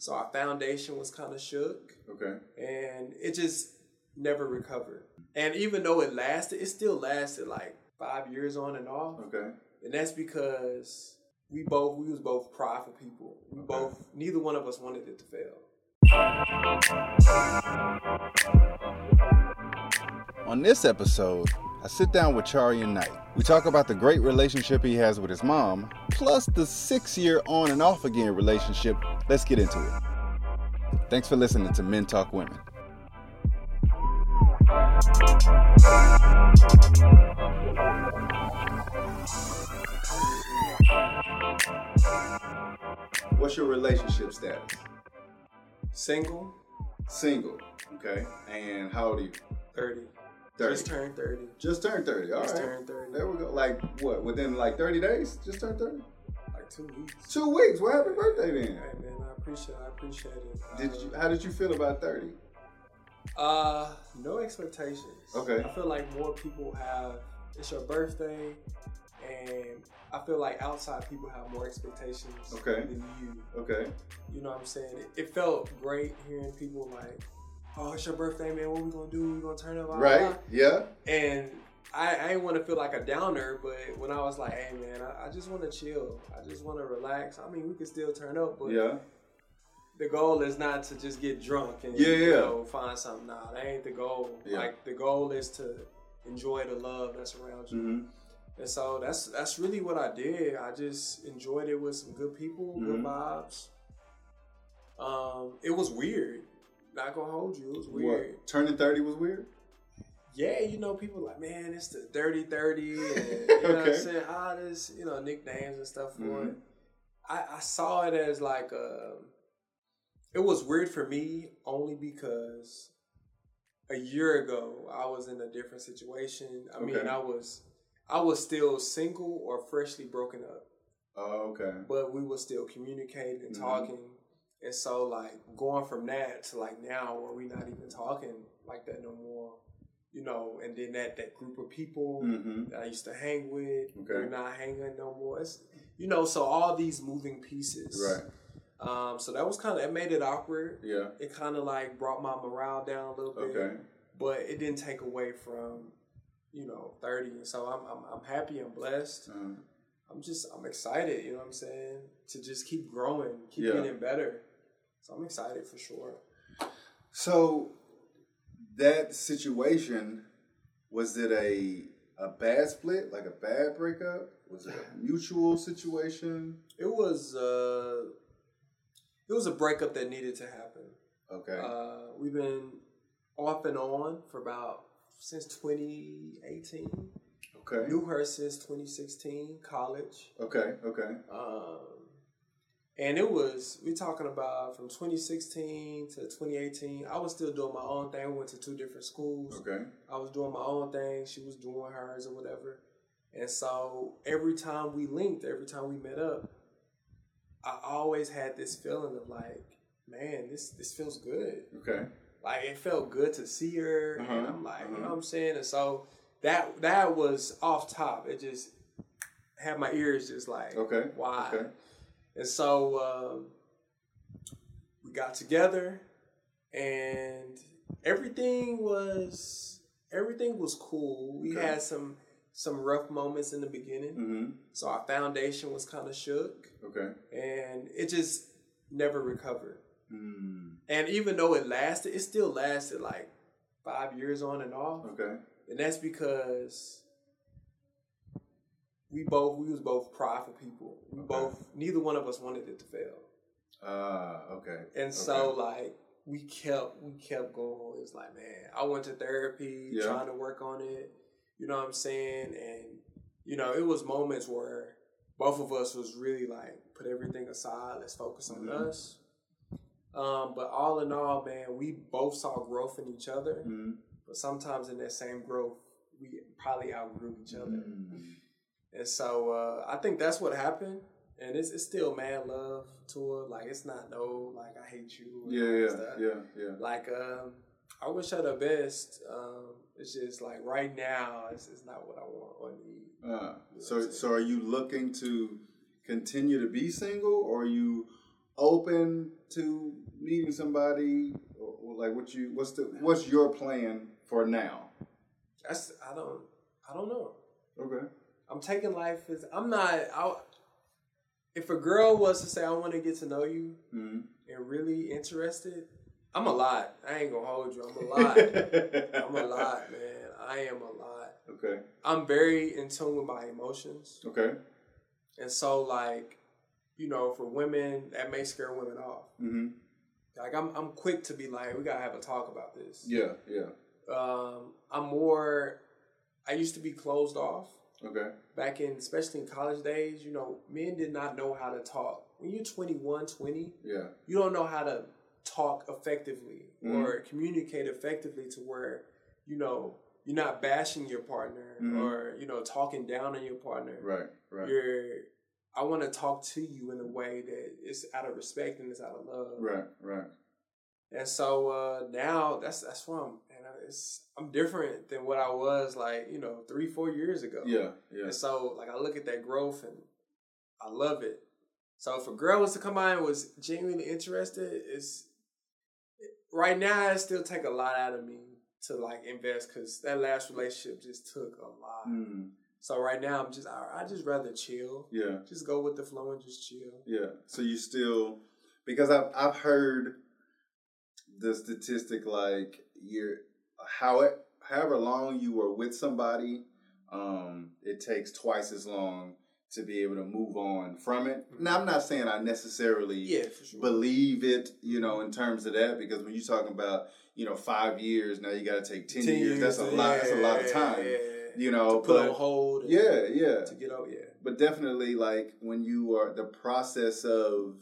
So our foundation was kind of shook. Okay. And it just never recovered. And even though it lasted, it still lasted like five years on and off. Okay. And that's because we both we was both prideful people. We Okay. both neither one of us wanted it to fail. On this episode, I sit down with Charian Knight. We talk about the great relationship he has with his mom, plus the six year on and off again relationship. Let's get into it. Thanks for listening to Men Talk Women. What's your relationship status? Single, Single. Okay. And how old are you? 30. 30. Just turned 30. Just turned 30. All Just right. turned 30. There we go. Like what? Within like 30 days? Just turned 30? Like two weeks. Two weeks. Well, happy birthday then. Hey man, I appreciate it. I appreciate it. Did Uh, you? How did you feel about 30? Uh, no expectations. Okay. I feel like more people have. It's your birthday, and I feel like outside people have more expectations Okay. than you. Okay. You know what I'm saying? It, it felt great hearing people like, "Oh, it's your birthday, man. What we gonna do? We gonna turn up?" blah, Right. blah." Yeah. And I, I didn't want to feel like a downer, but when I was like, "Hey, man, I, I just want to chill. I just want to relax." I mean, we can still turn up, but Yeah. the goal is not to just get drunk and Yeah, you know, find something. Nah, that ain't the goal. Yeah. Like the goal is to enjoy the love that's around you. Mm-hmm. And so that's that's really what I did. I just enjoyed it with some good people, good Mhm. vibes. Um, it was weird. Not gonna hold you. It was weird. What? Turning 30 was weird. Yeah, you know, people like, man, it's the dirty thirty, and you know what I'm saying? All this, you know, nicknames and stuff for Mhm. it. I, I saw it as like a. It was weird for me only because a year ago I was in a different situation. I mean, I was, I was still single or freshly broken up, Oh, okay. but we were still communicating and Mhm. talking. And so, like going from that to like now, where we're not even talking like that no more, you know. And then that that group of people Mm-hmm. that I used to hang with, Okay. we're not hanging no more. It's, you know, so all these moving pieces, Right. Um, so that was kind of it made it awkward. Yeah. It kind of like brought my morale down a little bit, Okay. but it didn't take away from, you know, thirty. And so I'm I'm, I'm happy. I'm blessed. Uh-huh. I'm just I'm excited. You know what I'm saying? To just keep growing, keep Yeah. getting better. So I'm excited for sure. So that situation was it a a bad split, like a bad breakup? Was it a mutual situation? It was uh, it was a breakup that needed to happen. Okay. Uh, we've been off and on for about since 2018. okay. Knew her since 2016, college. Okay. Okay. Um, and it was we talking about from 2016 to 2018. I was still doing my own thing. We went to two different schools. Okay. I was doing my own thing. She was doing hers or whatever. And so every time we linked, every time we met up, I always had this feeling of like, man, this this feels good. Okay. Like it felt good to see her, and Uh-huh, I'm like, you uh-huh. know what I'm saying. And so that that was off top. It just had my ears just like Okay. wide. Okay. And so um, we got together, and everything was everything was cool. We Okay. had some some rough moments in the beginning, Mm-hmm. so our foundation was kind of shook, Okay. and it just never recovered. Mm. And even though it lasted, it still lasted like five years on and off, Okay. and that's because we both we was both prideful people. We Okay. both neither one of us wanted it to fail. Ah. okay. And so like we kept we kept going. It's like, man, I went to therapy, Yeah. trying to work on it. You know what I'm saying? And you know, it was moments where both of us was really like put everything aside, let's focus on Mhm. us. Um, but all in all, man, we both saw growth in each other. Mm. But sometimes in that same growth, we probably outgrew each other. Mm. And so uh, I think that's what happened. And it's, it's still mad love to her. Like it's not no like I hate you. Yeah. Yeah. stuff. Yeah. Yeah. Like um, I wish her the best. Um, it's just like right now, it's, it's not what I want or need. Uh, so, so are you looking to continue to be single, or are you open to meeting somebody? Or, or like, what you what's the what's your plan for now? That's I don't I don't know. Okay. I'm taking life as I'm not. I, if a girl was to say I want to get to know you Mhm. and really interested, I'm a lot. I ain't gonna hold you. I'm a lot. I'm a lot, man. I am a lot. Okay. I'm very in tune with my emotions, Okay. and so like, you know, for women that may scare women off. Mm-hmm. Like I'm, I'm quick to be like, we gotta have a talk about this. Yeah. Yeah. Um, I'm more. I used to be closed off. Okay. back in especially in college days, you know, men did not know how to talk. When you're 21, 20, Yeah. you don't know how to talk effectively Mhm. or communicate effectively to where, you know, you're not bashing your partner Mhm. or, you know, talking down on your partner. Right. Right. You're I want to talk to you in a way that is out of respect and it's out of love. Right. Right. And so uh, now that's that's where I'm it's I'm different than what I was like, you know, three, four years ago. Yeah. Yeah. And so, like, I look at that growth and I love it. So, if a girl was to come out and was genuinely interested, it's right now it still take a lot out of me to like invest because that last relationship just took a lot. Mm. So right now I'm just I, I just rather chill, Yeah. just go with the flow and just chill. Yeah. So you still because I've I've heard the statistic like you're how it however long you are with somebody, um, it takes twice as long to be able to move on from it. Now I'm not saying I necessarily Yeah, sure. believe it, you know, in terms of that, because when you're talking about, you know, five years, now you gotta take ten, years, that's a lot that's a lot of time. yeah. You know, to put on hold. and yeah, yeah To get out, yeah. but definitely like when you are the process of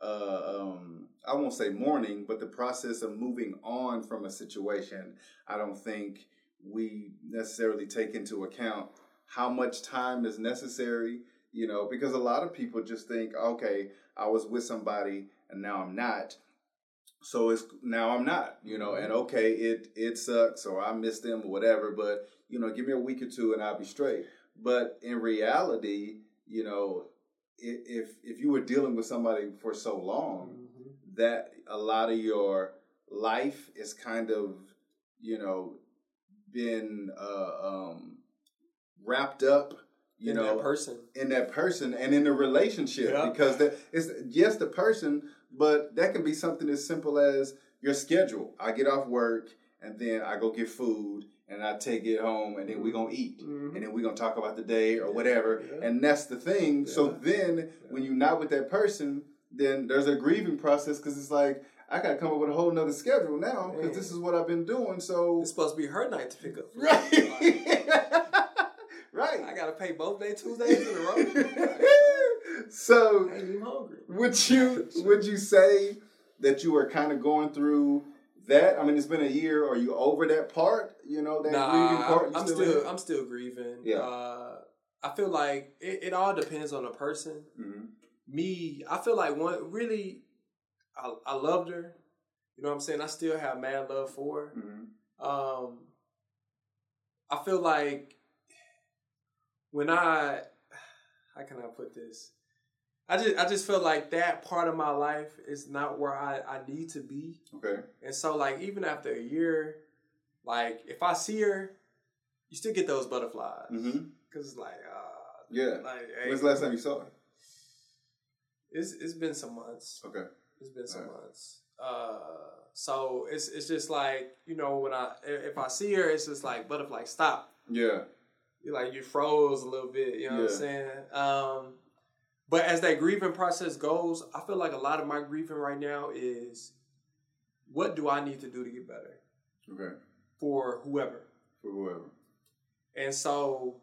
uh um I won't say mourning, but the process of moving on from a situation, I don't think we necessarily take into account how much time is necessary, you know, because a lot of people just think, okay, I was with somebody and now I'm not. So it's now I'm not, you know, and mm-hmm. okay, it it sucks or I miss them or whatever, but you know, give me a week or two and I'll be straight. But in reality, you know, if if you were dealing with somebody for so long. That a lot of your life is kind of, you know, been uh, um, wrapped up, you In know, that person. in that person and in the relationship Yeah. because that it's yes the person, but that can be something as simple as your schedule. I get off work and then I go get food and I take it home and then we're gonna eat Mhm. and then we're gonna talk about the day or whatever. yeah. And that's the thing. So Yeah. then when you're not with that person, then there's a grieving process because it's like I gotta come up with a whole nother schedule now because this is what I've been doing. So It's supposed to be her night to pick up. food. right, I gotta pay both day Tuesdays in a row. so would you would you say that you are kind of going through that? I mean, it's been a year. Are you over that part? You know that grieving part. I'm still, still? I'm still grieving. Yeah. Uh, I feel like it, it all depends on the person. Mhm. Me, I feel like one really, I, I loved her. You know what I'm saying? I still have mad love for her. Mhm. Um, I feel like when I, how can I put this? I just I just feel like that part of my life is not where I, I need to be. Okay. And so, like, even after a year, like, if I see her, you still get those butterflies. hmm Cause it's like, uh, Yeah. like, hey, When's the last time you saw her? It's it's been some months. Okay. It's been some Alright. months. Uh, so it's it's just like you know when I if I see her, it's just like butterfly, stop. Yeah. You like you froze a little bit. You know what I'm saying? Um, but as that grieving process goes, I feel like a lot of my grieving right now is, what do I need to do to get better Okay. for whoever? For whoever. And so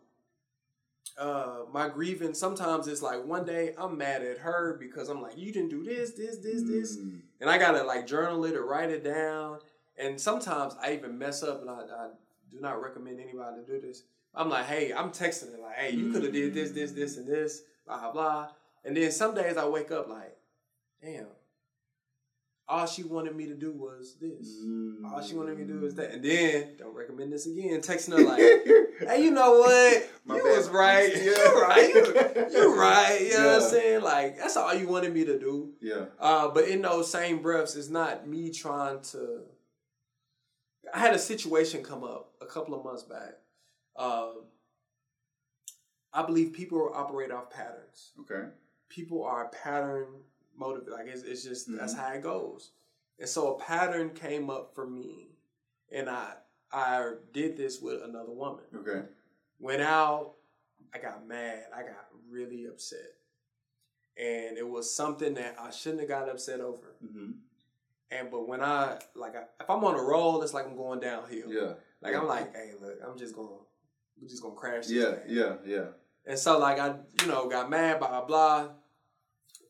uh my grievance sometimes it's like one day I'm mad at her because I'm like, you didn't do this, this, this, this. Mm. And I gotta like journal it or write it down. And sometimes I even mess up and I, I do not recommend anybody to do this. I'm like, hey, I'm texting it like, hey, you could have did this, this, this, and this, blah blah blah. And then some days I wake up like, damn, all she wanted me to do was this. Mm. All she wanted me to do was that. And then, don't recommend this again, texting her like, hey, you know what? My you bad. was right. Yeah. You're right. You, you're right. You know what Yeah. I'm saying? Like, that's all you wanted me to do. Yeah. Uh, but in those same breaths, it's not me trying to. I had a situation come up a couple of months back. Um, I believe people operate off patterns. Okay. People are pattern motivated. Like it's, it's just that's Mhm. how it goes. And so a pattern came up for me, and I I did this with another woman. Okay. Went out, I got mad. I got really upset. And it was something that I shouldn't have got upset over. Mm-hmm. And but when I like, I, if I'm on a roll, it's like I'm going downhill. Yeah. Like I'm like, hey, look, I'm just going, we're just gonna crash. This Yeah. thing. Yeah. Yeah. And so like I, you know, got mad, blah blah blah.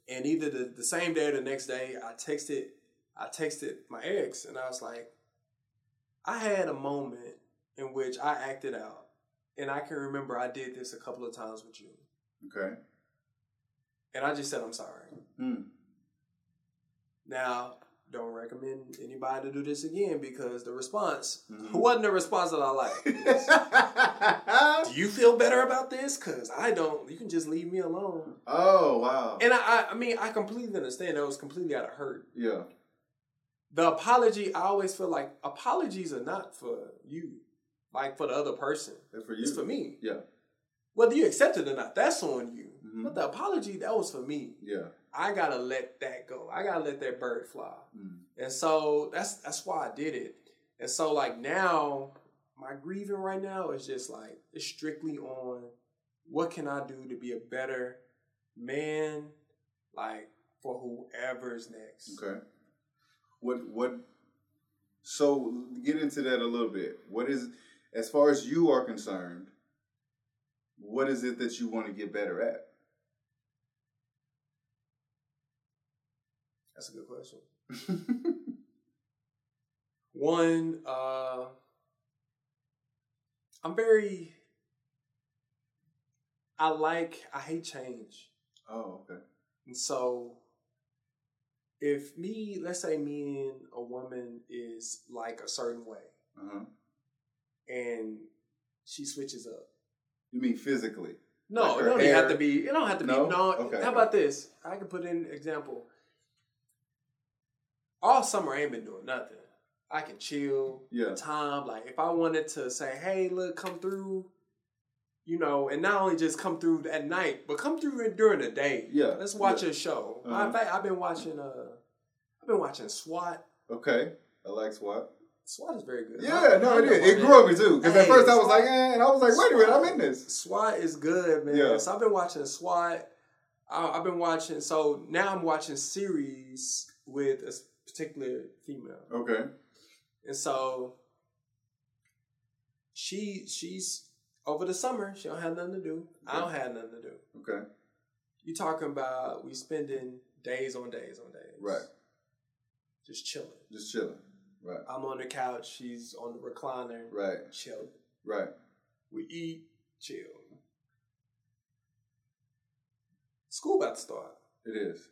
And either the, the same day or the next day, I texted, I texted my ex, and I was like, I had a moment in which I acted out, and I can remember I did this a couple of times with you, Okay. and I just said I'm sorry. Mm. Now, don't recommend anybody to do this again because the response Mhm. wasn't the response that I like. do you feel better about this? Cause I don't. You can just leave me alone. oh wow. And I, I, I mean, I completely understand that was completely out of hurt. yeah. The apology, I always feel like apologies are not for you, like for the other person. That's for you. It's for me. Yeah. Whether you accept it or not, that's on you. Mhm. But the apology, that was for me. Yeah. I gotta let that go. I gotta let that bird fly. Mm. And so that's that's why I did it. And so like now, my grieving right now is just like it's strictly on what can I do to be a better man, like for whoever's next. Okay. What what? So get into that a little bit. What is, as far as you are concerned, what is it that you want to get better at? That's a good question. One, uh I'm very I like I hate change. oh, okay. And so if me, let's say me and a woman is like a certain way Uh huh. and she switches up. You mean physically? No, Like it don't have to be it don't have to No? be no Okay. how about this? I can put in an example. All summer I ain't been doing nothing. I can chill. Yeah. Time. Like if I wanted to say, hey, look, come through, you know, and not only just come through at night, but come through during the day. Yeah, Let's watch yeah. a show. Uh-huh. In fact, I've been watching uh I've been watching SWAT. Okay. I like SWAT. SWAT is very good. Yeah, no, I it is. It grew on me too. Because at Hey, first I was like, eh, and I was like, wait a minute, I'm in this. SWAT is good, man. Yeah. So I've been watching SWAT. I- I've been watching. So now I'm watching series with particular female, Okay. and so she she's over the summer. She don't have nothing to do. I don't have nothing to do. Okay. You talking about we spending days on days on days, Right. Just chilling. Just chilling. Right. I'm on the couch. She's on the recliner. Right. Chilling. Right. We eat. Chill. School about to start. It is.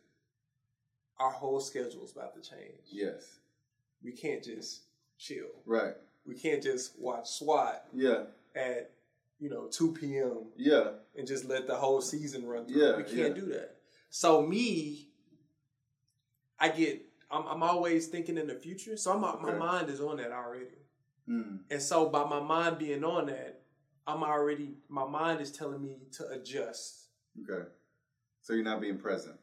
Our whole schedule is about to change. Yes. We can't just chill. Right. We can't just watch SWAT Yeah. at you know two p.m. Yeah. and just let the whole season run through. Yeah, we can't yeah. do that. So me, I get. I'm, I'm always thinking in the future, so I'm, my mind is on that already. Mm. And so by my mind being on that, I'm already. My mind is telling me to adjust. Okay. So you're not being present.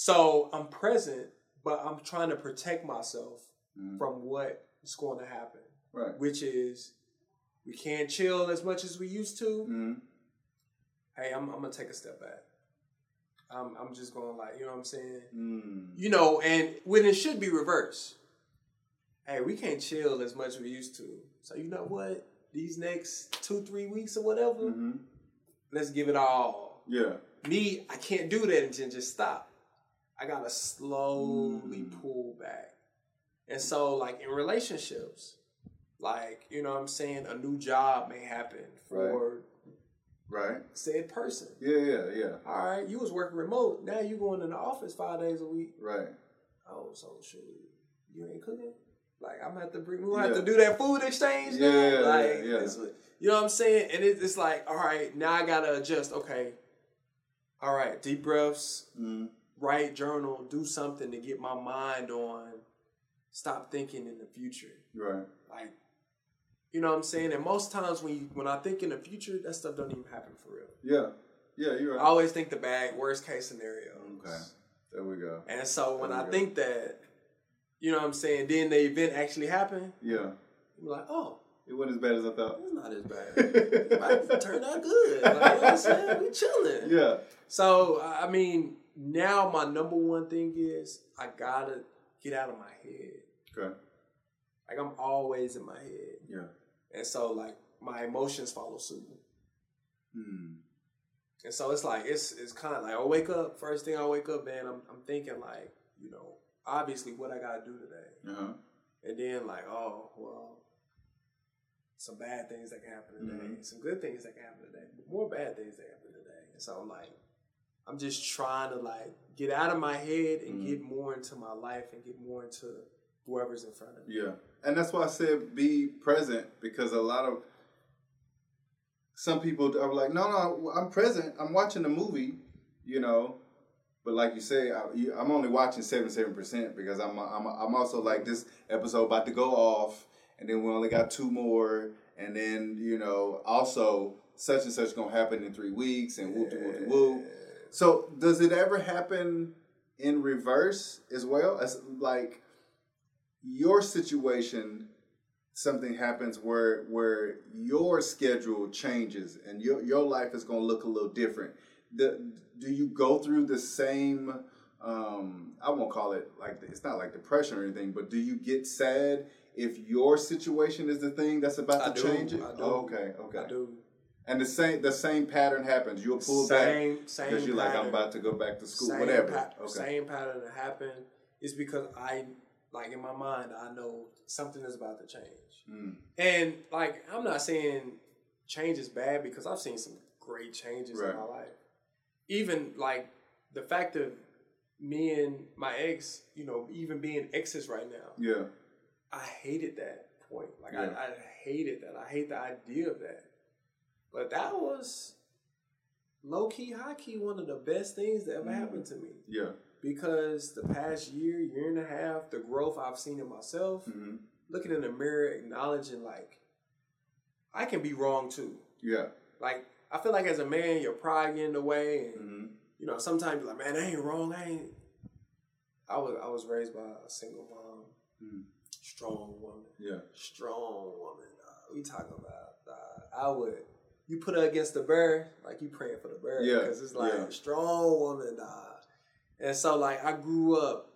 So I'm present, but I'm trying to protect myself Mm. from what is going to happen. Right. which is we can't chill as much as we used to. Mm. Hey, I'm, I'm gonna take a step back. I'm, I'm just going like, you know what I'm saying? Mm. You know, and when it should be reversed. Hey, we can't chill as much as we used to. So you know what? These next two, three weeks or whatever, hmm let's give it all. Yeah. Me, I can't do that and then just stop. I gotta slowly Mm. pull back. And so, like in relationships, like, you know what I'm saying, a new job may happen for Right. said person. Yeah. Yeah. Yeah. All right, you was working remote. Now you going in the office five days a week. Right. Oh, so shoot. you ain't cooking. Like I'm gonna have to bring, we gonna have to do that food exchange. now. Yeah, like yeah, yeah. you know what I'm saying? And it, it's like, all right, now I gotta adjust. Okay, all right, deep breaths, Mm. Write journal, do something to get my mind on. Stop thinking in the future. Right. Like, you know what I'm saying? And most times when you, when I think in the future, that stuff don't even happen for real. Yeah. Yeah, you're right. I always think the bad, worst case scenario. Okay. There we go. And so when I go. think that, you know what I'm saying, then the event actually happened, Yeah. I'm like, oh, It wasn't as bad as I thought. it's not as bad. It might turn out good. Like, you know what I'm saying? We chilling. yeah. So I mean, now my number one thing is I gotta get out of my head. Okay. Like I'm always in my head, Yeah. and so like my emotions follow suit. Hmm. And so it's like it's it's kind of like I wake up first thing I wake up, man. I'm I'm thinking like you know obviously what I gotta do today, Uh huh. and then like oh well, some bad things that can happen today, Mhm. some good things that can happen today, but more bad things that happen today. And so I'm like I'm just trying to like get out of my head and Mhm. get more into my life and get more into whoever's in front of me. Yeah. And that's why I said be present because a lot of some people are like, no, no, I'm present. I'm watching the movie, you know. But like you say, I, I'm only watching 77% because I'm, I'm, I'm also like this episode about to go off, and then we only got two more, and then you know also such and such gonna happen in three weeks, and whoop de whoop de whoop. So does it ever happen in reverse as well? As like your situation, something happens where where your schedule changes and your your life is going to look a little different. The, do you go through the same? Um, I won't call it like it's not like depression or anything, but do you get sad if your situation is the thing that's about I to do, change it? I do. Oh, okay, okay. I do. And the same the same pattern happens. You'll pull back Same, same. because you're like I'm about to go back to school, same whatever. pa- okay. Same pattern that happened is because I, like in my mind, I know something is about to change. Mm. And like, I'm not saying change is bad because I've seen some great changes Right. in my life. Even like the fact of me and my ex, you know, even being exes right now, Yeah. I hated that point. Like Yeah. I, I hated that. I hate the idea of that. But that was low key, high key, one of the best things that ever Mhm. happened to me. Yeah. Because the past year, year and a half, the growth I've seen in myself, hmm looking in the mirror, acknowledging like I can be wrong too. Yeah. Like I feel like as a man, your pride get in the way, and hmm you know sometimes you're like, man, I ain't wrong. I ain't. I was I was raised by a single mom, Mhm. strong woman Yeah. strong woman. Uh, we talking about. Uh, I would. You put her against the bear, like you praying for the bear, Yeah, because it's like yeah. strong woman. Dog. And so, like, I grew up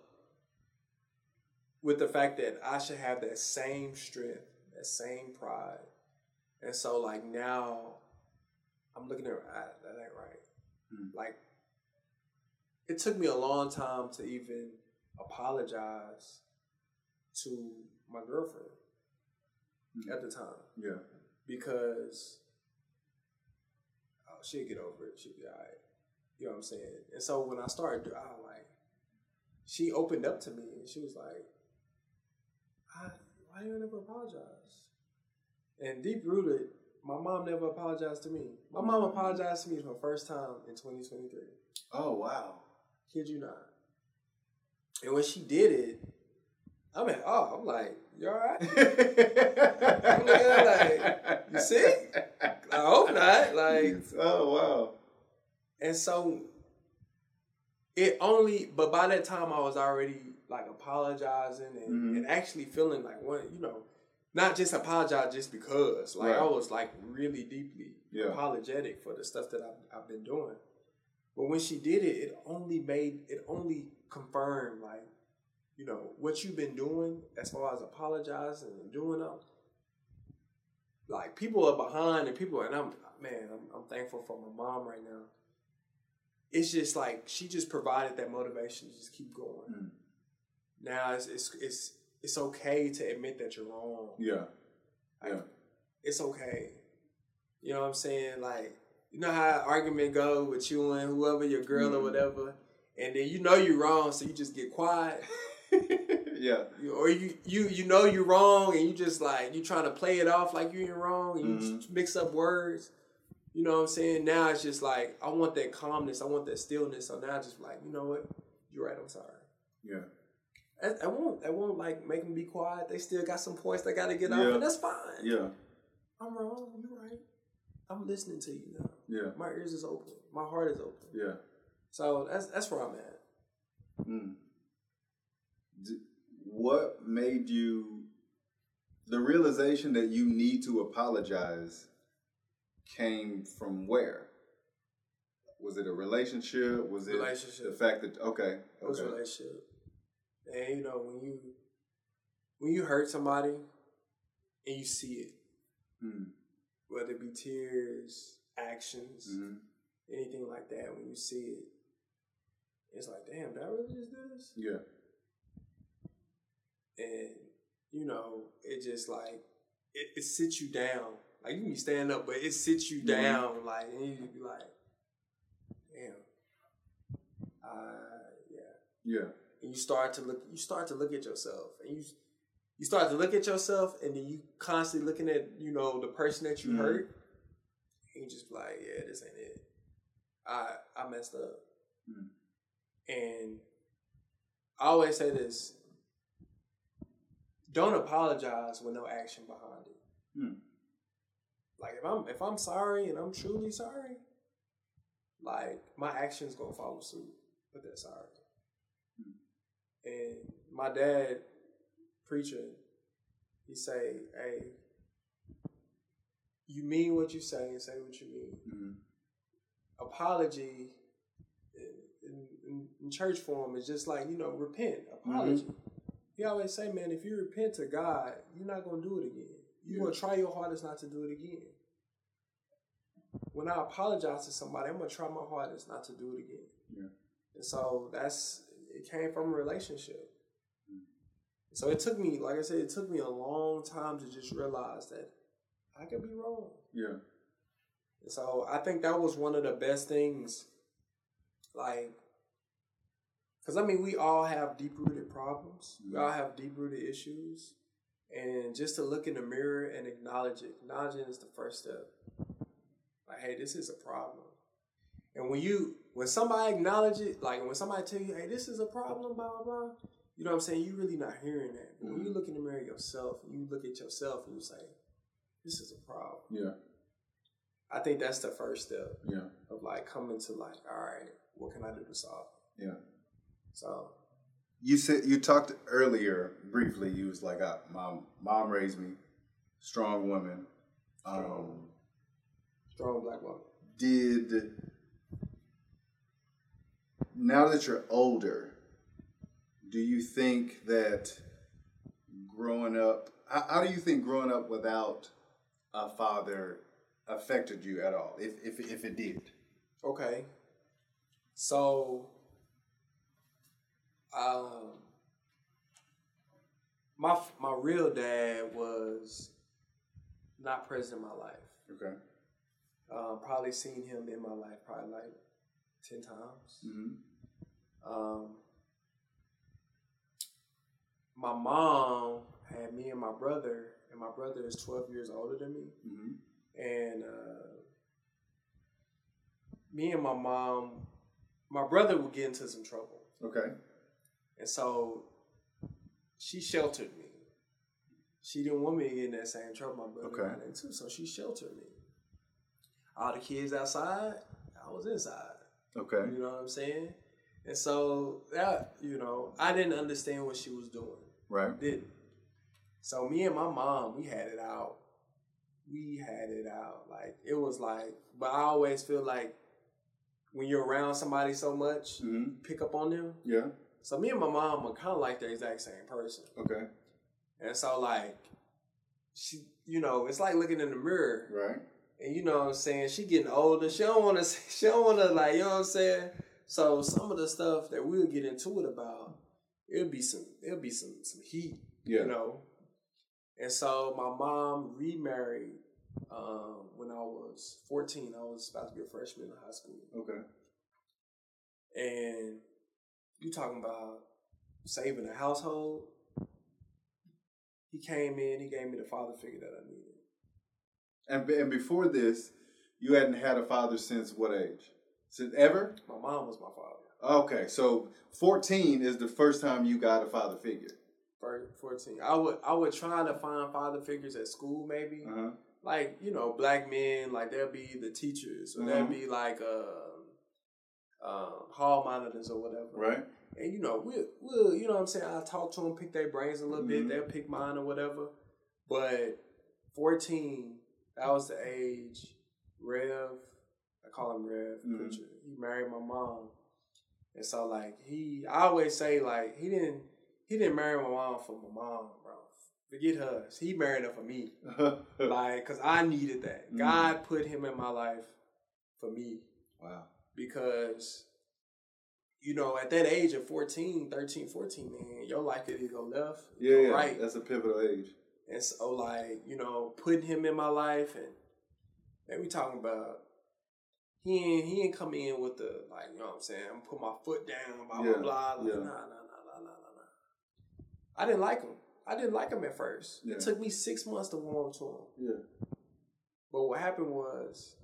with the fact that I should have that same strength, that same pride, and so, like, now I'm looking at that ain't right. Mhm. Like, it took me a long time to even apologize to my girlfriend Mhm. at the time Yeah. because she'll get over it. She'll be all right. You know what I'm saying? And so when I started, I was like, she opened up to me and she was like, I, why you never apologize? And deep rooted, my mom never apologized to me. My mom apologized to me for the first time in 2023. Oh wow. Kid you not. And when she did it, I'm at, oh, I'm like, you all right? I'm like, you see? I hope not. Like, oh wow. And so it only, but by that time I was already like apologizing and, Mhm. and actually feeling like one, you know, not just apologize just because. Like I was like really deeply Yeah. apologetic for the stuff that I've, I've been doing. But when she did it, it only made it only confirmed like, you know, what you've been doing as far as apologizing and doing them. Like people are behind and people and I'm man, I'm, I'm thankful for my mom right now. It's just like she just provided that motivation to just keep going. Mm. Now it's, it's it's it's okay to admit that you're wrong. Yeah. Like, Yeah. It's okay. You know what I'm saying? Like, you know how argument go with you and whoever your girl or Mhm. whatever, and then you know you're wrong, so you just get quiet. Yeah. You- or you you you know you're wrong and you just like you trying to play it off like you ain't wrong and you Mhm. just mix up words. You know what I'm saying? Now it's just like I want that calmness, I want that stillness. So now I just like, you know what? You're right, I'm sorry. Yeah. I, I won't I won't like make them be quiet. They still got some points they gotta get off, and that's fine. Yeah. I'm wrong, you're right. I'm listening to you now. Yeah. My ears is open. My heart is open. Yeah. So that's that's where I'm at. Mm. What made you the realization that you need to apologize came from where? Was it a relationship? Was it Relationship. the fact that okay, okay. It was a relationship. And you know, when you when you hurt somebody and you see it, mm. whether it be tears, actions, hmm anything like that, when you see it, it's like, damn, did I really just do this? yeah, And you know, it just like it, it sits you down. Like you can stand up, but it sits you Mhm. down. Like and you be like, damn, uh, yeah. yeah, and you start to look you start to look at yourself and you you start to look at yourself and then you constantly looking at you know the person that you Mhm. hurt and you just be like yeah this ain't it i i messed up Mhm. and i always say this don't apologize with no action behind it Hmm. like if i'm if i'm sorry and i'm truly sorry like my actions gonna follow suit with that sorry and my dad, preacher, he say, "Hey, you mean what you say and say what you mean. hmm Apology in, in, in, in church form is just like you know, repent. Apology. He always say, man, if you repent to God, you're not gonna do it again. You're Yeah. gonna try your hardest not to do it again. When I apologize to somebody, I'm gonna try my hardest not to do it again. Yeah. And so that's it came from a relationship. Mm. So it took me, like I said, it took me a long time to just realize that I could be wrong. yeah, And so I think that was one of the best things, like, because I mean, we all have deep rooted problems, we all have deep rooted issues. And just to look in the mirror and acknowledge it, acknowledging is the first step. Like, hey, this is a problem. And when you, when somebody acknowledge it, like when somebody tell you, hey, this is a problem, blah, blah, blah, you know what I'm saying? You're really not hearing that. But when you mm-hmm. look in the mirror yourself, and you look at yourself and you say, this is a problem. yeah, I think that's the first step yeah, of like coming to like, all right, what can I do to solve? it? yeah. So You said you talked earlier briefly. You was like, ah, "My mom raised me, strong woman." Um, Strong. strong black woman. did now that you're older, do you think that growing up? How, how do you think growing up without a father affected you at all? If if if it did, Okay. So um my my real dad was not present in my life. okay. Um, probably seen him in my life probably like ten times. Mm-hmm. Um, my mom had me and my brother, and my brother is twelve years older than me. Mm-hmm. and uh, me and my mom, my brother would get into some trouble, Okay. And so she sheltered me. She didn't want me to get in that same trouble my brother Okay. got into, so she sheltered me. All the kids outside, I was inside. Okay. You know what I'm saying? And so that you know, I didn't understand what she was doing Right. didn't. So me and my mom, we had it out. We had it out. Like it was like, but I always feel like when you're around somebody so much, Mm-hmm. you pick up on them. Yeah. So me and my mom are kind of like the exact same person. Okay. And so like, she, you know, it's like looking in the mirror. Right. And you know what I'm saying? She getting older. She don't want to. She don't want to like. You know what I'm saying? So some of the stuff that we'll get into it about, it'll be some. It'll be some some heat. Yeah. You know. And so my mom remarried um, when I was 14. I was about to be a freshman in high school. Okay. And you talking about saving a household? he came in, he gave me the father figure that I needed. And and before this, you hadn't had a father since what age? Since ever? My mom was my father. Okay, so fourteen is the first time you got a father figure. Fourteen. I would I would try to find father figures at school, maybe. Uh-huh. Like you know, black men. Like there'll be the teachers, or there'll Mhm. be like uh, um, hall monitors or whatever. Right. And you know, we'll, we'll you know what I'm saying, I talk to them, pick their brains a little Mhm. bit, they'll pick mine or whatever. But 14, that was the age Rev, I call him Rev, Mhm. preacher. He married my mom. And so like he I always say like he didn't he didn't marry my mom for my mom, bro. Forget her. He married her for me. Like, cause I needed that. Mhm. God put him in my life for me wow. Because you know at that age of 14 13 14 man your life could either go left Yeah, yeah. right That's a pivotal age. and so like you know putting him in my life and man we talking about he ain't he ain't come in with the like you know what i'm saying i'm put my foot down blah Yeah, blah blah like, yeah. nah nah nah nah nah nah nah i didn't like him i didn't like him at first Yeah. it took me six months to warm to him Yeah. but what happened was,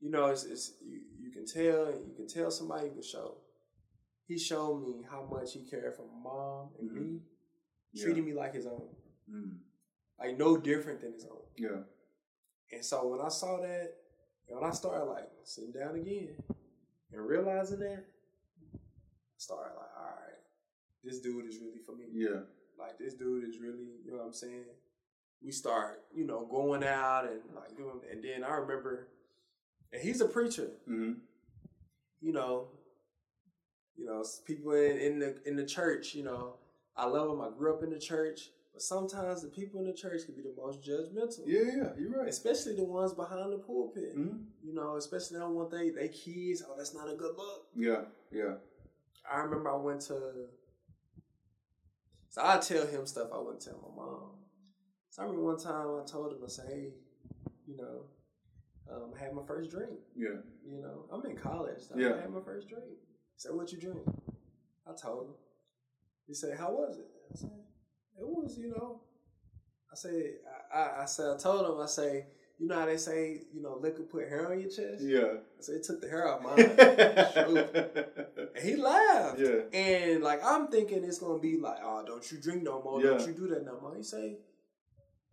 you know, it's, it's you, you can tell you can tell somebody you can show. He showed me how much he cared for my mom and Mhm. me, Yeah. treating me like his own, Mm. like no different than his own. Yeah. And so when I saw that, and when I started like sitting down again and realizing that, I started like, all right, this dude is really for me. Yeah. Like this dude is really, you know what I'm saying? We start, you know, going out and like doing and then I remember and he's a preacher, Mm-hmm. you know. You know, people in, in the in the church, you know, I love him. I grew up in the church, but sometimes the people in the church can be the most judgmental. Yeah, yeah, you're right. Especially the ones behind the pulpit. hmm You know, especially they don't want they they kids, oh that's not a good look. Yeah, yeah. I remember I went to so I tell him stuff I wouldn't tell my mom. So I remember one time I told him I say, hey, you know, um, had my first drink. Yeah. You know, I'm in college. So Yeah. I had my first drink. He said, what you drink? I told him. He said, how was it? I said, it was, you know. I said, I, I, I said, I told him, I say, you know how they say, you know, liquor put hair on your chest? Yeah. I said, it took the hair off mine. and he laughed. Yeah. And like I'm thinking it's gonna be like, oh, don't you drink no more, Yeah. don't you do that no more. He say,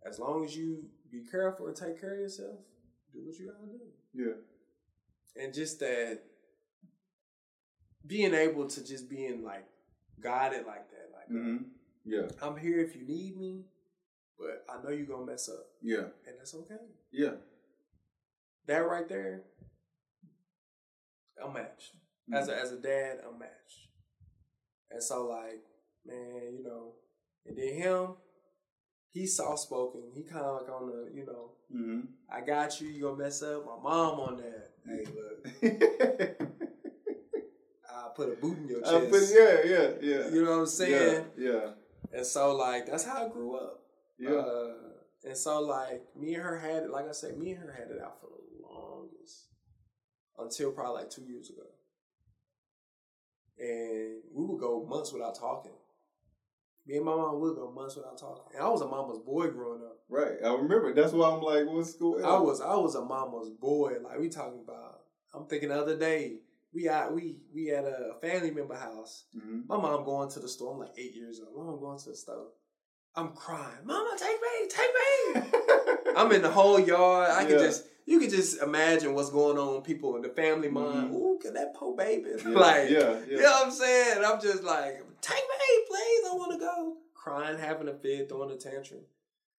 as long as you be careful and take care of yourself, do what you gotta do. Yeah. And just that being able to just being like guided like that. Like mm-hmm. Yeah. I'm here if you need me, but I know you're gonna mess up. Yeah. And that's okay. Yeah. That right there, I'm matched. As a as a dad, I'm matched. And so like, man, you know, and then him, he's soft spoken. He kind of like on the, you know, hmm I got you. You gonna mess up. My mom on that. Hey, look, I put a boot in your chest. I put, yeah, yeah, yeah. You know what I'm saying? Yeah. Yeah. And so like, that's how I grew up. Yeah. Uh, and so like, me and her had it. Like I said, me and her had it out for the longest until probably like two years ago. And we would go months without talking. Me and my mom would go months without talking. And I was a mama's boy growing up. right. I remember. That's why I'm like, what's going on? I was I was a mama's boy. Like we talking about. I'm thinking the other day we out we we at a family member house. hmm My mom going to the store. I'm like eight years old. Mom going to the store. I'm crying. Mama, take me, take me. I'm in the whole yard. I Yeah. could just you can just imagine what's going on. People in the family mind. Mhm. Ooh, can that poor baby? Yeah, like, yeah, yeah. you know what I'm saying? I'm just like, take me, please. I want to go. Crying, having a fit, throwing a tantrum.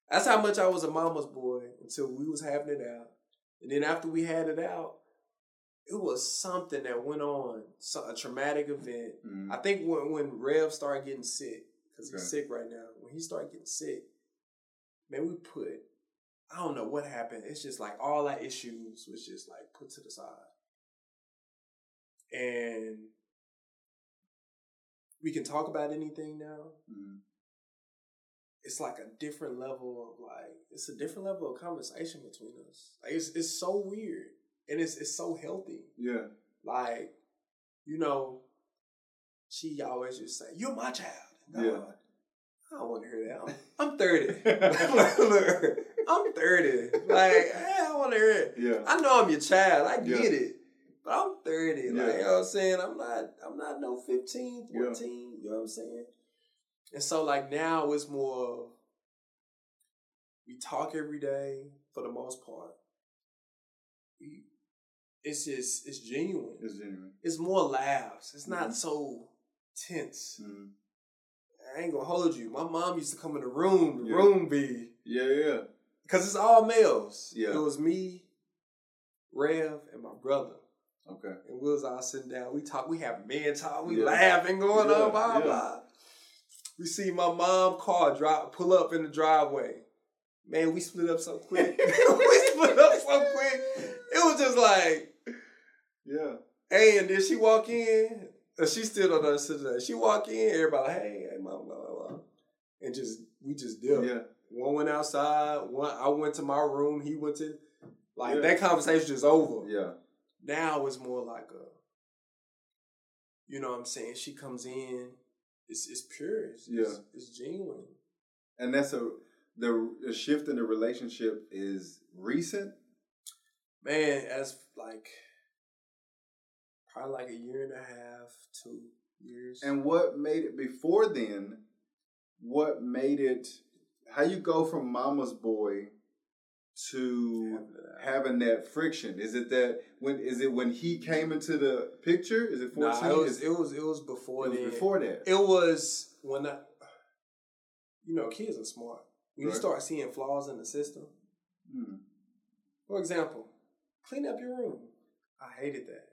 That's how much I was a mama's boy until we was having it out. And then after we had it out, it was something that went on, a traumatic event. Mhm. I think when, when Rev started getting sick, because he's sick right now, when he started getting sick, man, we put, I don't know what happened. It's just like all our issues was just like put to the side. And we can talk about anything now. Mhm. It's like a different level of like, it's a different level of conversation between us. Like it's, it's so weird. And it's, it's so healthy. Yeah. Like, you know, she always just say, "You're my child." And Yeah. I don't want to hear that. I'm, I'm 30. I'm 30. Like, hey, I want to hear it. Yeah. I know I'm your child. I Yeah. get it. But I'm 30. Yeah. Like, you know what I'm saying? I'm not I'm not no 15, Yeah. You know what I'm saying? And so like now it's more we talk every day for the most part. We it's just it's genuine. It's genuine. It's more laughs. It's not Mhm. so tense. Mhm. I ain't gonna hold you. My mom used to come in the room, the Yeah. room be Yeah, yeah. because it's all males. Yeah. It was me, Rev, and my brother. Okay. And we was all sitting down. We talk, we have men talk, we Yeah. laughing, going Yeah, on, blah, yeah. blah. We see my mom car drive pull up in the driveway. Man, we split up so quick. we split up so quick. It was just like, Yeah. hey, and then she walk in, she still don't understand that. She walk in, everybody like, hey, hey, mom, blah, blah, blah. And just, we just did. Yeah. One went outside, one I went to my room, he went to, like, Yeah. that conversation is over. Yeah. Now it's more like a, you know what I'm saying? She comes in, it's it's pure, it's, it's, Yeah. it's genuine. And that's a the, the shift in the relationship is recent. Man, as like probably like a year and a half, two years. And what made it before then? What made it? How you go from mama's boy to having that friction? Is it that when? Is it when he came into the picture? Is it Nah, fourteen? it was it was it was before it was then. before that. It was when I, you know, kids are smart. When you start seeing flaws in the system, Hmm. For example, clean up your room. I hated that.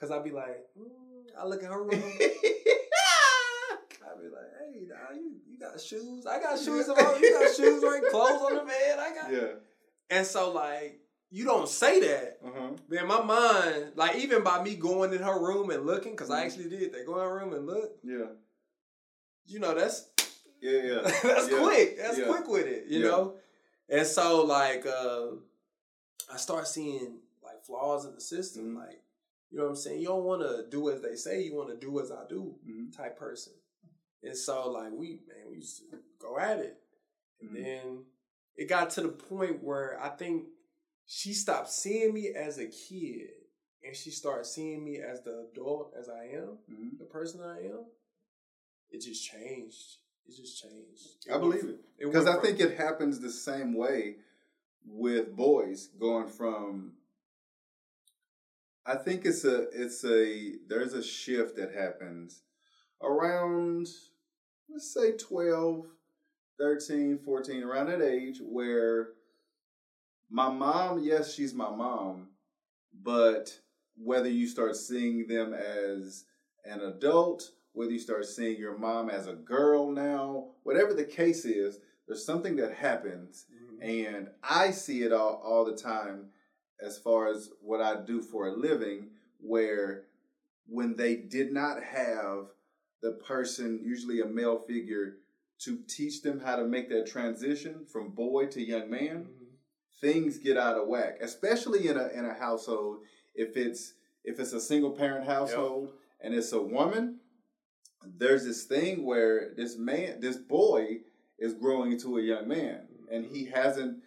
Cause I'd be like, mm, I look at her room. I'd be like, hey, dog, you, you got shoes. I got shoes on. You got shoes right, clothes on the bed. I got. yeah. And so like, you don't say that. Huh. But my mind, like even by me going in her room and looking, cause I Mhm. actually did that. Go in her room and look. Yeah. You know, that's Yeah. Yeah. that's Yeah. quick. That's Yeah. quick with it, you Yeah. know? And so like uh, I start seeing like flaws in the system. Mhm. Like, you know what I'm saying? You don't wanna do as they say, you wanna do as I do Mhm. type person. And so like we man, we used to go at it. And Mhm. then it got to the point where I think she stopped seeing me as a kid and she started seeing me as the adult as I am, Mhm. the person I am. It just changed. It just changed. I believe it. It Because I think it happens the same way with boys going from. I think it's a it's a there's a shift that happens around let's say 12 13 14 around that age where my mom yes she's my mom but whether you start seeing them as an adult whether you start seeing your mom as a girl now whatever the case is there's something that happens Mhm. and I see it all all the time as far as what I do for a living where when they did not have the person usually a male figure to teach them how to make that transition from boy to young man Mhm. things get out of whack especially in a in a household. If it's if it's a single parent household and it's a woman there's this thing where this man this boy is growing into a young man and he hasn't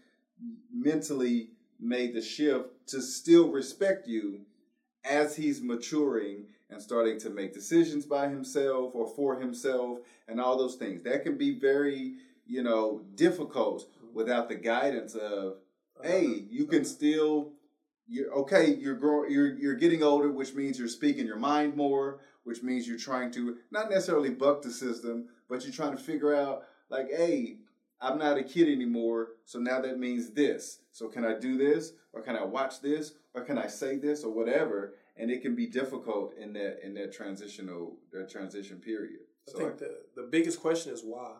mentally made the shift to still respect you as he's maturing and starting to make decisions by himself or for himself and all those things. That can be very you know difficult mm-hmm. without the guidance of uh-huh. hey you can uh-huh. still you're okay you're growing you're you're getting older which means you're speaking your mind more which means you're trying to not necessarily buck the system but you're trying to figure out like hey i'm not a kid anymore so now that means this. So can i do this or can i watch this or can i say this or whatever and it can be difficult in that in that transitional that transition period I so think the, the biggest question is why.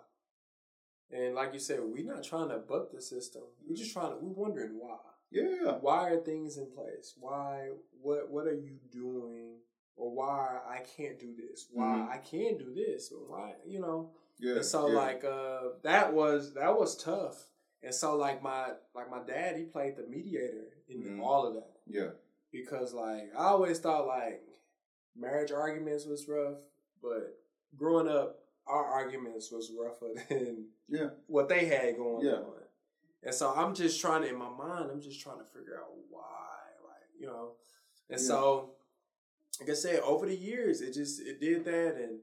And like you said, we're not trying to buck the system. We're just trying to. We're wondering why. yeah Why are things in place? Why? What? What are you doing? Or why I can't do this? Why Mhm. I can do this? Or why? You know. yeah And so yeah. like uh that was that was tough. And so like my like my dad, he played the mediator in Mhm. all of that yeah because like I always thought like marriage arguments was rough, but growing up, our arguments was rougher than Yeah. what they had going Yeah. on. And so I'm just trying to, in my mind, I'm just trying to figure out why, like, you know. And Yeah. so, like I said, over the years, it just, it did that. And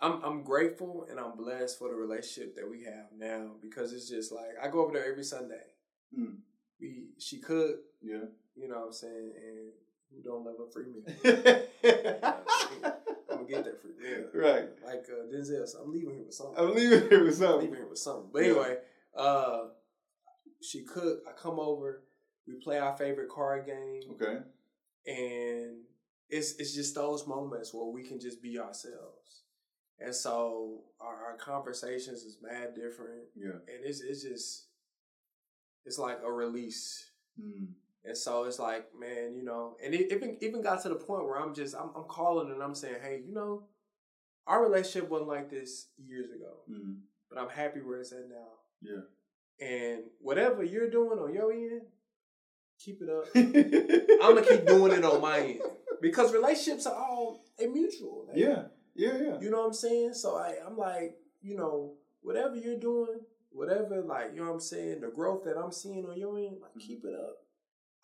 I'm, I'm grateful and I'm blessed for the relationship that we have now because it's just like, I go over there every Sunday. Mm. We, she cook, Yeah. You know what I'm saying? And who don't love a free meal? I'm gonna get that free meal. right. Like uh, Denzel, so I'm leaving here with something. I'm leaving here with I'm something. leaving here with something. But Yeah. anyway, uh, she cook. I come over. We play our favorite card game, Okay. and it's it's just those moments where we can just be ourselves. And so our, our conversations is mad different, Yeah. and it's it's just it's like a release. Mm. And so it's like, man, you know, and it even even got to the point where I'm just I'm, I'm calling and I'm saying, hey, you know, our relationship wasn't like this years ago, Mm. but I'm happy where it's at now. Yeah. And whatever you're doing on your end, keep it up. I'm gonna keep doing it on my end because relationships are all a mutual. like, Yeah. Yeah. Yeah. you know what I'm saying. So I I'm like, you know, whatever you're doing, whatever like you know what I'm saying, the growth that I'm seeing on your end, like Mhm. keep it up.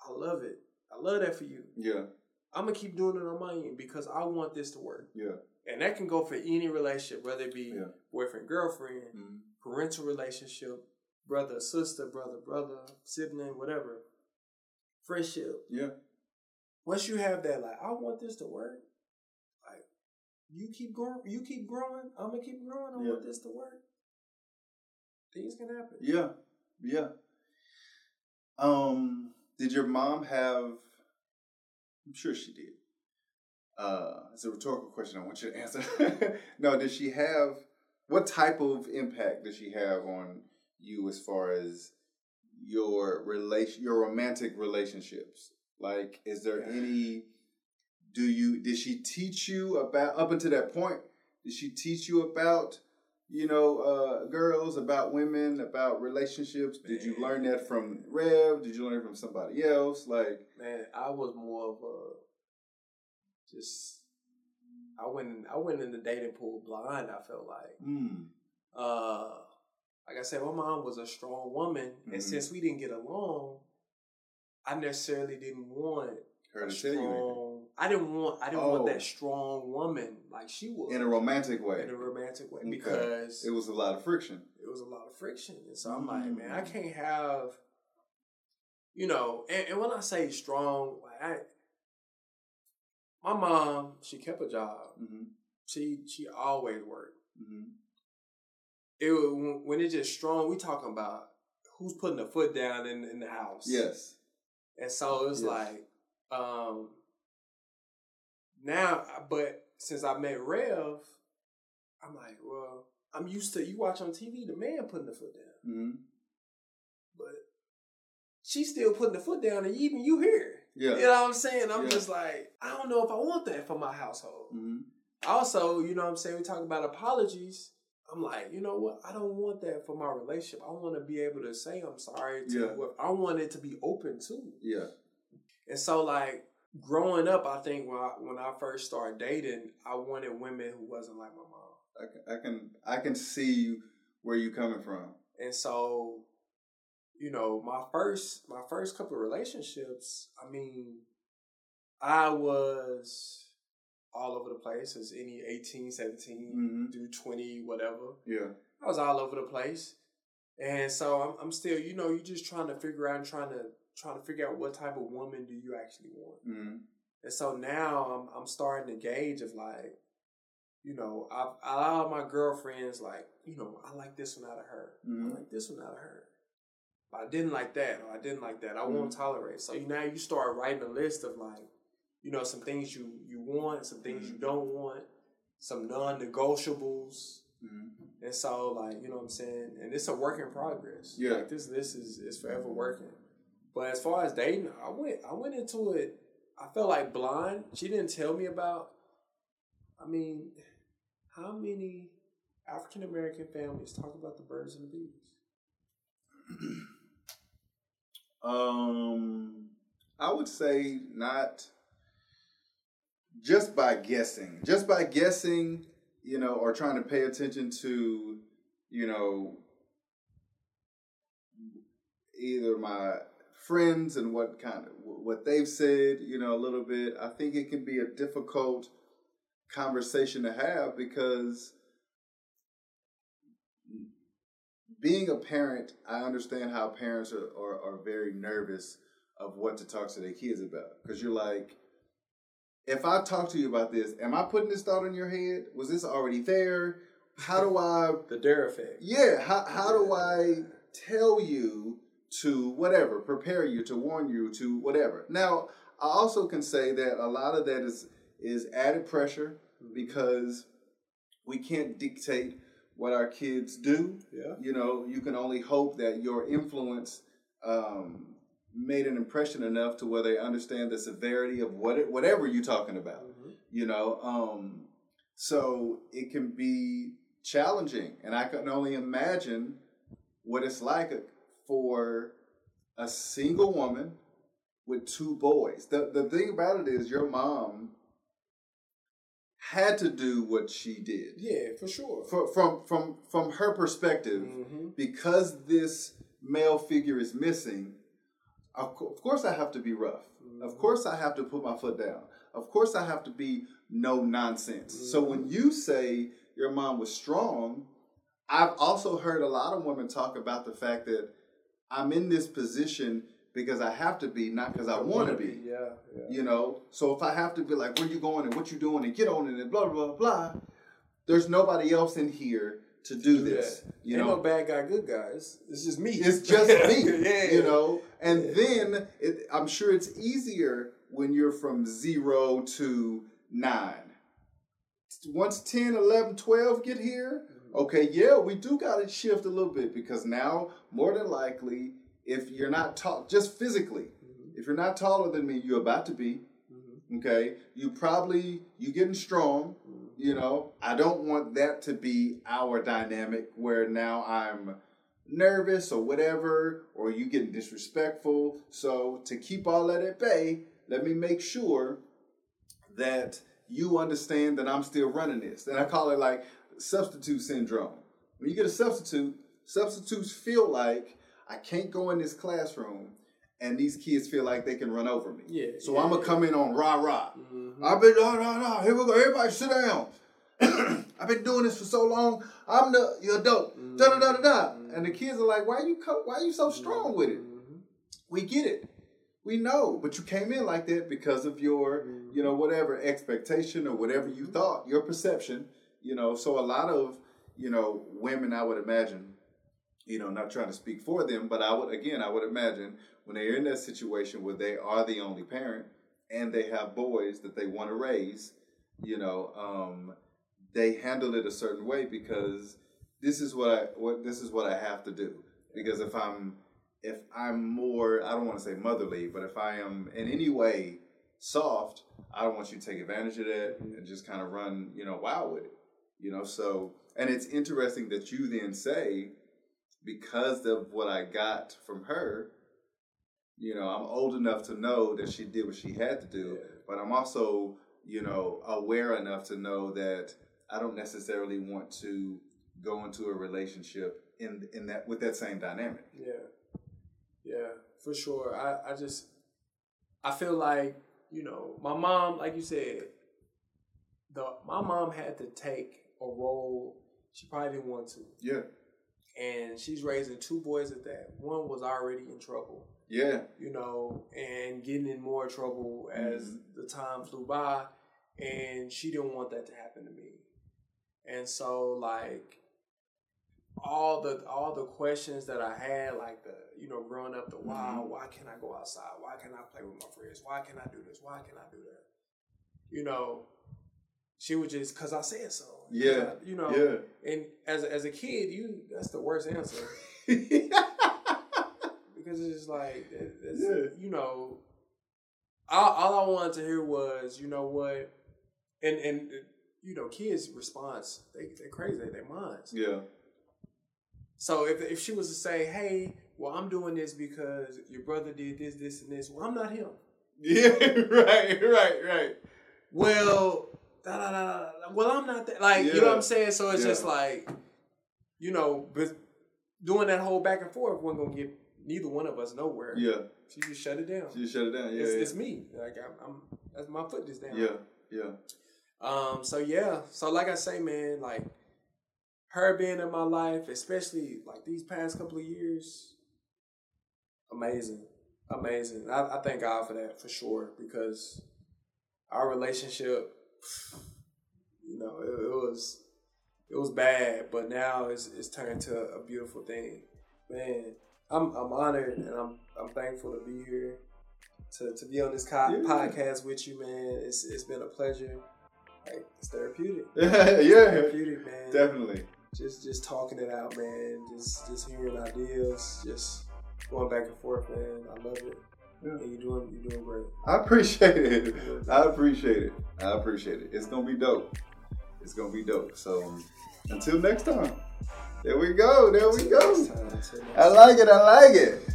I love it. I love that for you. Yeah. I'm gonna keep doing it on my end because I want this to work. Yeah. And that can go for any relationship, whether it be Yeah. boyfriend, girlfriend, Mm. parental relationship, brother, sister, brother, brother, sibling, whatever. Friendship. Yeah. Once you have that, like, I want this to work. Like, you keep growing, you keep growing, I'm gonna keep growing, I Yeah. want this to work. Things can happen. Yeah. Yeah. Um, did your mom have I'm sure she did. Uh it's a rhetorical question I want you to answer. no, did she have what type of impact does she have on you as far as your relation your romantic relationships? Like is there any do you did she teach you about up until that point? Did she teach you about you know, uh, girls, about women, about relationships? Did you learn that from Rev? Did you learn it from somebody else? Like, Man, I was more of a just I went in, I went in the dating pool blind, I felt like. mm, uh like I said, my mom was a strong woman, Mhm. and since we didn't get along, I necessarily didn't want her to tell you anything. strong. I didn't want. I didn't Oh. want that strong woman like she was in a romantic way. in a romantic way Okay. because It was a lot of friction. it was a lot of friction, and so I'm like, man, I Mm. can't have. You know, and, and when I say strong, like I, my mom, she kept a job. Mm-hmm. She she always worked. Mm-hmm. it when it's just strong, we talking about who's putting the foot down in, in the house. Yes. And so it's Yes. like, um now but since I met Rev, I'm like, well, I'm used to you watch on TV the man putting the foot down. Mm-hmm. But she's still putting the foot down and even you here. Yeah. You know what I'm saying? I'm Yeah. just like, I don't know if I want that for my household. Mm-hmm. Also, you know what I'm saying? We talk about apologies. I'm like, you know what? I don't want that for my relationship. I want to be able to say I'm sorry to Yeah. I want it to be open too. Yeah. And so, like growing up, I think when I, when I first started dating, I wanted women who wasn't like my mom. I, can- I can I can see where you're coming from. And so, you know, my first my first couple of relationships, I mean, I was all over the place as any 18, 17, Mhm. do 20, whatever. Yeah. I was all over the place. And so I'm, I'm still, you know, you're just trying to figure out and trying to trying to figure out what type of woman do you actually want. Mm-hmm. And so now I'm I'm starting to gauge of like, you know, I've I allow my girlfriends like, you know, I like this one out of her. Mhm. I like this one out of her. But I didn't like that, or I didn't like that. I won't Mm-hmm. tolerate. So you, now you start writing a list of like, you know, some things you you want, some things you Mhm. don't want, some non-negotiables. Mm-hmm. And so, like, you know what I'm saying? And it's a work in progress. Yeah. Like this this is is forever working. But as far as dating, I went I went into it, I felt like blind. She didn't tell me about I mean, how many African American families talk about the birds and the bees? Um, I would say not. Just by guessing, just by guessing, you know, or trying to pay attention to, you know, either my friends and what kind of what they've said, you know, a little bit. I think it can be a difficult conversation to have because being a parent, I understand how parents are, are, are very nervous of what to talk to their kids about. Because you're like, if I talk to you about this, am I putting this thought in your head? Was this already there? How do I the dare effect? Yeah, how how do I tell you to whatever, prepare you, to warn you, to whatever. Now, I also can say that a lot of that is is added pressure mm-hmm. because we can't dictate what our kids do. Yeah. You know, you can only hope that your influence um, made an impression enough to where they understand the severity of what it, whatever you're talking about. Mm-hmm. You know, um, so it can be challenging, and I can only imagine what it's like for a single woman with two boys. The the thing about it is your mom had to do what she did. Yeah, for sure. For, from from from her perspective, mm-hmm. because this male figure is missing, of, co- of course I have to be rough. Mm-hmm. Of course I have to put my foot down. Of course I have to be no nonsense. Mm-hmm. So when you say your mom was strong, I've also heard a lot of women talk about the fact that I'm in this position because I have to be, not because I, I want to be. be. Yeah, yeah. You know, so if I have to be like, where you going and what you doing and get on it and blah blah blah, there's nobody else in here to do, do this. That. You Ain't know, no bad guy, good guys. It's just me. It's just me. yeah, you know, and yeah. then it, I'm sure it's easier when you're from zero to nine. Once 10, 11, 12 get here, Okay, yeah, we do got to shift a little bit because now, more than likely, if you're not tall, just physically, mm-hmm. if you're not taller than me, you're about to be. Mm-hmm. Okay, you probably you getting strong. Mm-hmm. You know, I don't want that to be our dynamic where now I'm nervous or whatever, or you getting disrespectful. So to keep all that at bay, let me make sure that you understand that I'm still running this. And I call it like substitute syndrome. When you get a substitute, substitutes feel like I can't go in this classroom and these kids feel like they can run over me. Yeah. So yeah, I'm gonna come in on rah rah. Mm-hmm. I've been rah rah rah. Here we go. Everybody sit down. I've been doing this for so long. I'm the you adult. Mm-hmm. Da da da da da. And the kids are like, why you co- why are you so strong with it? Mm-hmm. We get it. We know, but you came in like that because of your, you know, whatever expectation or whatever you thought, your perception you know, so a lot of, you know, women, I would imagine, you know, not trying to speak for them, but I would, again, I would imagine when they're in that situation where they are the only parent and they have boys that they want to raise, you know, um, they handle it a certain way because this is what I what this is what I have to do. Because if I'm if I'm more I don't want to say motherly, but if I am in any way soft, I don't want you to take advantage of that and just kind of run, you know, wild with it. You know, so and it's interesting that you then say, because of what I got from her, you know, I'm old enough to know that she did what she had to do, yeah. but I'm also, you know, aware enough to know that I don't necessarily want to go into a relationship in in that with that same dynamic. Yeah. Yeah, for sure. I, I just I feel like, you know, my mom, like you said, the my mom had to take a role she probably didn't want to. Yeah. And she's raising two boys at that. One was already in trouble. Yeah. You know, and getting in more trouble as mm-hmm. the time flew by. And she didn't want that to happen to me. And so like all the all the questions that I had, like the you know, growing up, the why, mm-hmm. why can't I go outside? Why can't I play with my friends? Why can I do this? Why can I do that? You know, she would just because I said so. Yeah, you know. Yeah. And as as a kid, you that's the worst answer. because it's like it's, yeah. you know, all, all I wanted to hear was you know what, and and uh, you know kids' response they they crazy they minds. Yeah. So if if she was to say, hey, well I'm doing this because your brother did this this and this, well I'm not him. Yeah, right, right, right. Well, da, da, da, da, well, I'm not that. Like, you know what I'm saying? So it's Yeah. just like, you know, but doing that whole back and forth wasn't gonna get neither one of us nowhere. Yeah. She just shut it down. She shut it down. Yeah. it's, yeah. it's me. Like I'm, I'm that's my foot is down. yeah. Yeah. Um. So yeah. So like I say, man, like her being in my life, especially like these past couple of years, amazing, amazing. I, I thank God for that for sure because our relationship, you know, it, it was it was bad, but now it's it's turned to a beautiful thing. Man, I'm I'm honored and I'm I'm thankful to be here. To, to be on this co- Yeah. podcast with you, man, it's it's been a pleasure. Like it's therapeutic. yeah. It's therapeutic, man. Definitely. Just just talking it out, man. Just just hearing ideas, just going back and forth, man. I love it. Yeah. And you're doing you're doing great. I appreciate it. I appreciate it. I appreciate it. It's gonna be dope. It's gonna be dope. So until next time. There we go. There we go. next time, next I like it. I like it.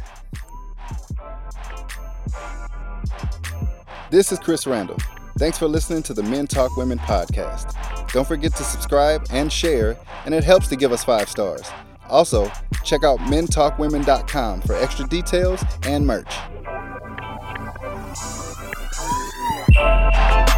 This is Chris Randall. Thanks for listening to the Men Talk Women podcast. Don't forget to subscribe and share, and it helps to give us five stars. Also, check out mentalkwomen.com for extra details and merch. Thank you.